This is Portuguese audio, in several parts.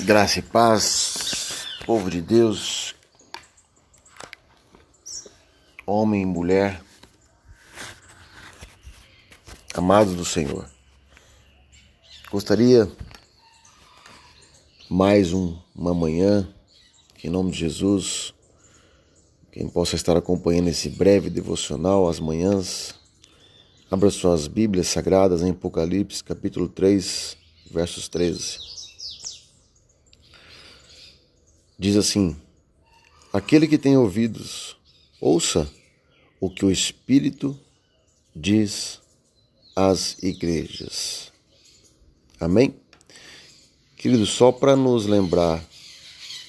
Graça e paz, povo de Deus, homem e mulher, amados do Senhor. Gostaria mais um, uma manhã, que em nome de Jesus, quem possa estar acompanhando esse breve devocional às manhãs, abra suas Bíblias sagradas em Apocalipse, capítulo 3, versos 13. Diz assim: Aquele que tem ouvidos, ouça o que o Espírito diz às igrejas. Amém? Querido, só para nos lembrar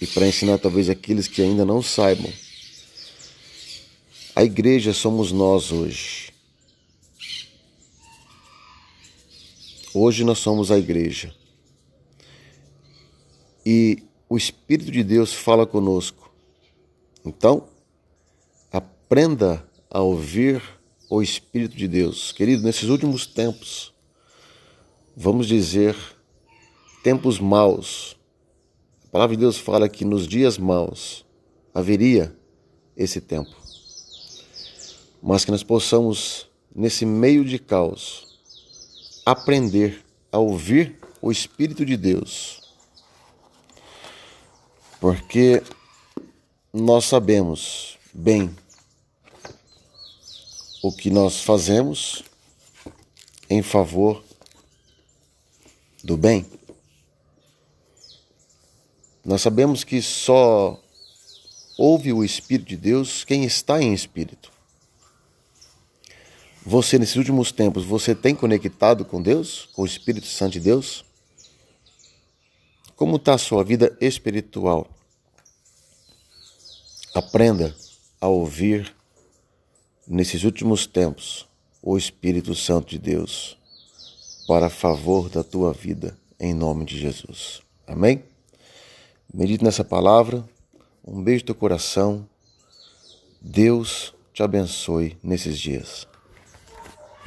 e para ensinar talvez aqueles que ainda não saibam, a igreja somos nós hoje. Hoje nós somos a igreja. E o Espírito de Deus fala conosco. Então, aprenda a ouvir o Espírito de Deus. Querido, nesses últimos tempos, vamos dizer, tempos maus. A palavra de Deus fala que nos dias maus haveria esse tempo. Mas que nós possamos, nesse meio de caos, aprender a ouvir o Espírito de Deus porque nós sabemos bem o que nós fazemos em favor do bem. Nós sabemos que só ouve o Espírito de Deus quem está em espírito. Você, nesses últimos tempos, você tem conectado com Deus, com o Espírito Santo de Deus? Como está a sua vida espiritual? Aprenda a ouvir nesses últimos tempos o Espírito Santo de Deus para favor da tua vida, em nome de Jesus. Amém? Medite nessa palavra. Um beijo teu coração. Deus te abençoe nesses dias.